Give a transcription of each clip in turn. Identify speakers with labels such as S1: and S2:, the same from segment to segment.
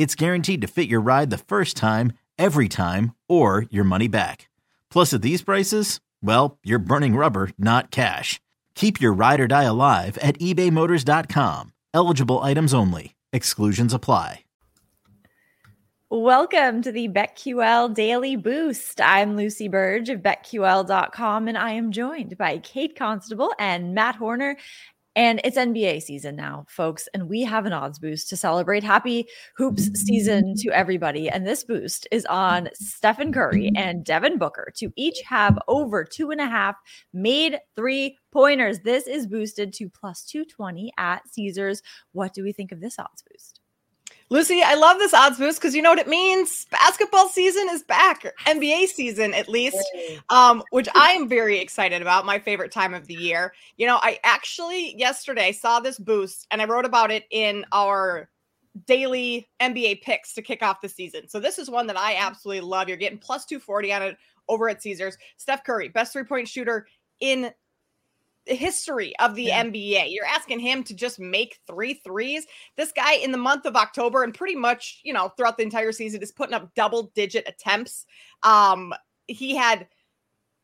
S1: it's guaranteed to fit your ride the first time, every time, or your money back. Plus, at these prices, well, you're burning rubber, not cash. Keep your ride or die alive at ebaymotors.com. Eligible items only. Exclusions apply.
S2: Welcome to the BetQL Daily Boost. I'm Lucy Burge of BetQL.com, and I am joined by Kate Constable and Matt Horner. And it's NBA season now, folks, and we have an odds boost to celebrate. Happy hoops season to everybody. And this boost is on Stephen Curry and Devin Booker to each have over two and a half made three pointers. This is boosted to plus 220 at Caesars. What do we think of this odds boost?
S3: Lucy, I love this odds boost because you know what it means. Basketball season is back, NBA season at least, um, which I am very excited about. My favorite time of the year. You know, I actually yesterday saw this boost and I wrote about it in our daily NBA picks to kick off the season. So this is one that I absolutely love. You're getting plus 240 on it over at Caesars. Steph Curry, best three point shooter in history of the yeah. NBA. You're asking him to just make three threes. This guy in the month of October and pretty much, you know, throughout the entire season is putting up double digit attempts. Um, he had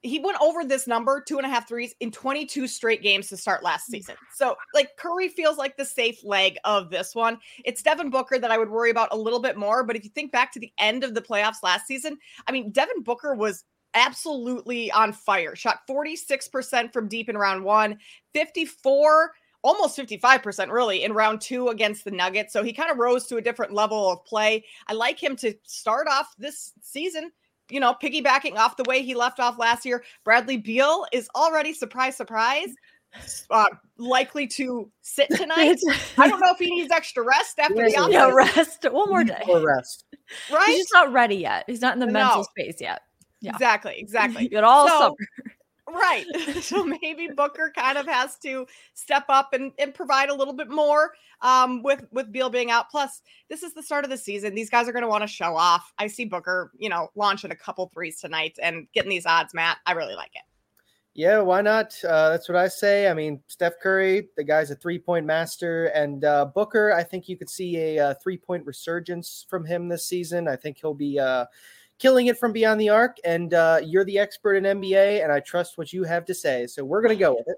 S3: he went over this number two and a half threes in 22 straight games to start last season. So, like, Curry feels like the safe leg of this one. It's Devin Booker that I would worry about a little bit more. But if you think back to the end of the playoffs last season, I mean, Devin Booker was absolutely on fire. Shot 46% from deep in round one, 54 almost 55% really in round two against the Nuggets. So he kind of rose to a different level of play. I like him to start off this season, you know, piggybacking off the way he left off last year. Bradley Beal is already, surprise, surprise, uh, likely to sit tonight. I don't know if he needs extra rest after
S2: yeah, the yeah, rest one more day.
S4: More rest.
S2: Right? He's just not ready yet. He's not in the no. mental space yet.
S3: Yeah. Exactly. Exactly.
S2: Get all so, summer.
S3: Right. so maybe Booker kind of has to step up and, and provide a little bit more um, with with Beal being out. Plus, this is the start of the season. These guys are going to want to show off. I see Booker, you know, launching a couple threes tonight and getting these odds, Matt. I really like it.
S4: Yeah, why not? Uh, that's what I say. I mean, Steph Curry, the guy's a three point master, and uh, Booker. I think you could see a, a uh, three point resurgence from him this season. I think he'll be. Uh, killing it from beyond the arc. And uh, you're the expert in NBA, and I trust what you have to say. So we're going to go with it.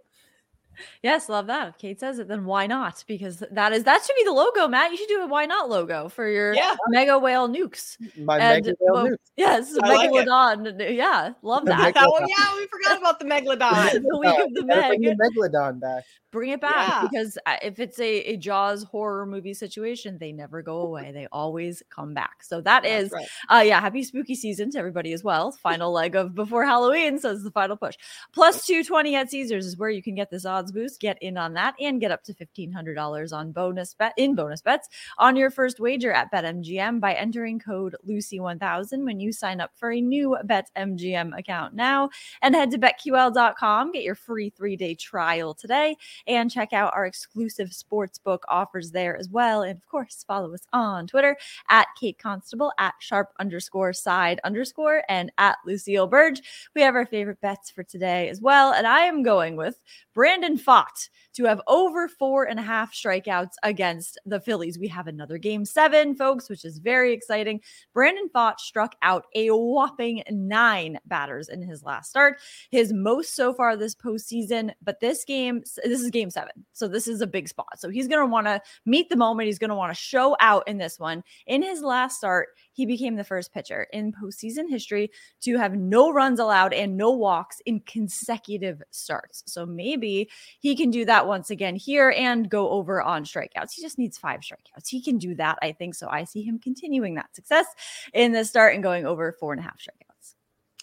S2: Yes, love that. If Kate says it, then why not? Because that is that should be the logo, Matt. You should do a why not logo for your yeah. mega whale nukes.
S4: My and, mega whale well, nukes.
S2: Yes, I megalodon. Like yeah, love that.
S3: Oh yeah, we forgot about the megalodon.
S2: the week of the meg.
S4: the megalodon back.
S2: Bring it back yeah. because uh, if it's a, a Jaws horror movie situation, they never go away. They always come back. So that That's is, right. uh, yeah, happy spooky season to everybody as well. Final leg of before Halloween says the final push. Plus 220 at Caesars is where you can get this odds boost. Get in on that and get up to $1,500 on bonus bet in bonus bets on your first wager at BetMGM by entering code Lucy1000 when you sign up for a new BetMGM account now. And head to BetQL.com, get your free three day trial today and check out our exclusive sportsbook offers there as well. And of course, follow us on Twitter at Kate Constable, at sharp underscore side underscore, and at Lucille Burge. We have our favorite bets for today as well. And I am going with Brandon Pfaadt to have over four and a half strikeouts against the Phillies. We have another game seven, folks, which is very exciting. Brandon Pfaadt struck out a whopping nine batters in his last start, his most so far this postseason. But this game, this is game seven. So this is a big spot. So he's going to want to meet the moment. He's going to want to show out in this one. In his last start, he became the first pitcher in postseason history to have no runs allowed and no walks in consecutive starts. So maybe he can do that once again here and go over on strikeouts. He just needs five strikeouts. He can do that, I think. So I see him continuing that success in the start and going over four and a half strikeouts.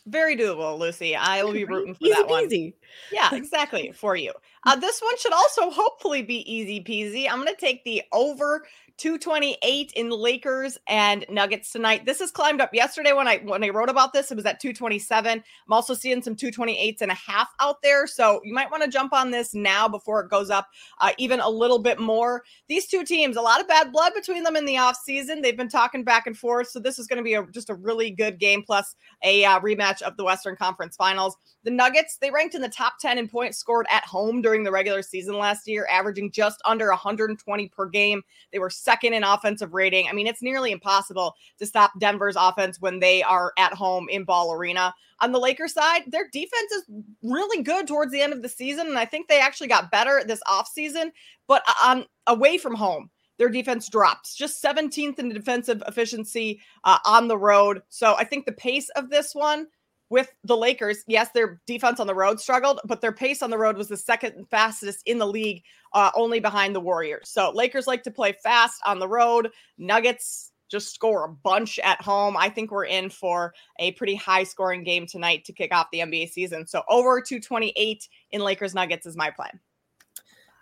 S3: Very doable, Lucy. I will be rooting for easy that one. Yeah, exactly for you. Uh, this one should also hopefully be easy peasy. I'm going to take the over 228 in Lakers and Nuggets tonight. This has climbed up yesterday when I when I wrote about this. It was at 227. I'm also seeing some 228s and a half out there. So you might want to jump on this now before it goes up uh, even a little bit more. These two teams, a lot of bad blood between them in the offseason. They've been talking back and forth. So this is going to be a, just a really good game plus a uh, rematch of the Western Conference Finals. The Nuggets, they ranked in the top 10 in points scored at home during the regular season last year, averaging just under 120 per game. They were second in offensive rating. I mean, it's nearly impossible to stop Denver's offense when they are at home in Ball Arena. On the Lakers side, their defense is really good towards the end of the season. And I think they actually got better this offseason, but on away from home their defense drops just 17th in defensive efficiency uh, on the road. So I think the pace of this one with the Lakers, yes, their defense on the road struggled, but their pace on the road was the second fastest in the league, uh, only behind the Warriors. So Lakers like to play fast on the road. Nuggets just score a bunch at home. I think we're in for a pretty high scoring game tonight to kick off the NBA season. So over 228 in Lakers Nuggets is my plan.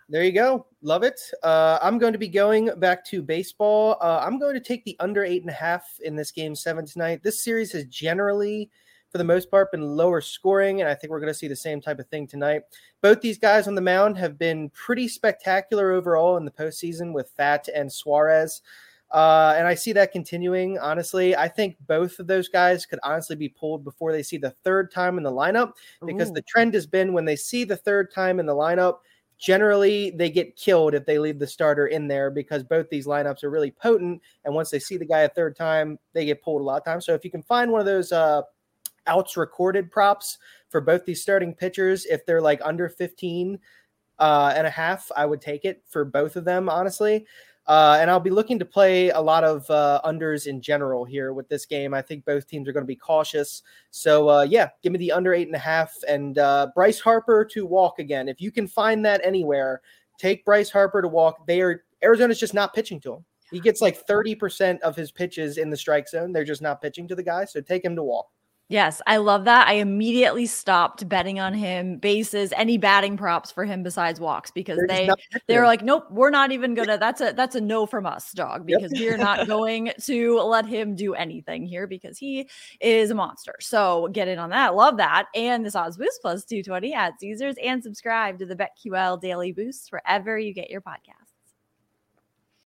S4: There you go. Love it. Uh, I'm going to be going back to baseball. Uh, I'm going to take the under eight and a half in this game seven tonight. This series has generally for the most part, been lower scoring, and I think we're going to see the same type of thing tonight. Both these guys on the mound have been pretty spectacular overall in the postseason with Pfaadt and Suarez. Uh, and I see that continuing. Honestly, I think both of those guys could honestly be pulled before they see the third time in the lineup because Ooh. the trend has been when they see the third time in the lineup, generally they get killed if they leave the starter in there because both these lineups are really potent. And once they see the guy a third time, they get pulled a lot of times. So if you can find one of those uh, outs recorded props for both these starting pitchers. If they're like under 15 uh, and a half, I would take it for both of them, honestly. Uh, and I'll be looking to play a lot of uh, unders in general here with this game. I think both teams are going to be cautious. So, uh, yeah, give me the under eight and a half and uh, Bryce Harper to walk again. If you can find that anywhere, take Bryce Harper to walk. They are Arizona's just not pitching to him. He gets like 30% of his pitches in the strike zone. They're just not pitching to the guy. So take him to walk.
S2: Yes, I love that. I immediately stopped betting on him bases, any batting props for him besides walks because they're they they're like, nope, we're not even gonna. That's a that's a no from us, dog, because yep. we're not going to let him do anything here because he is a monster. So get in on that. Love that. And this odds boost plus two twenty at Caesars and subscribe to the BetQL Daily Boost wherever you get your podcast.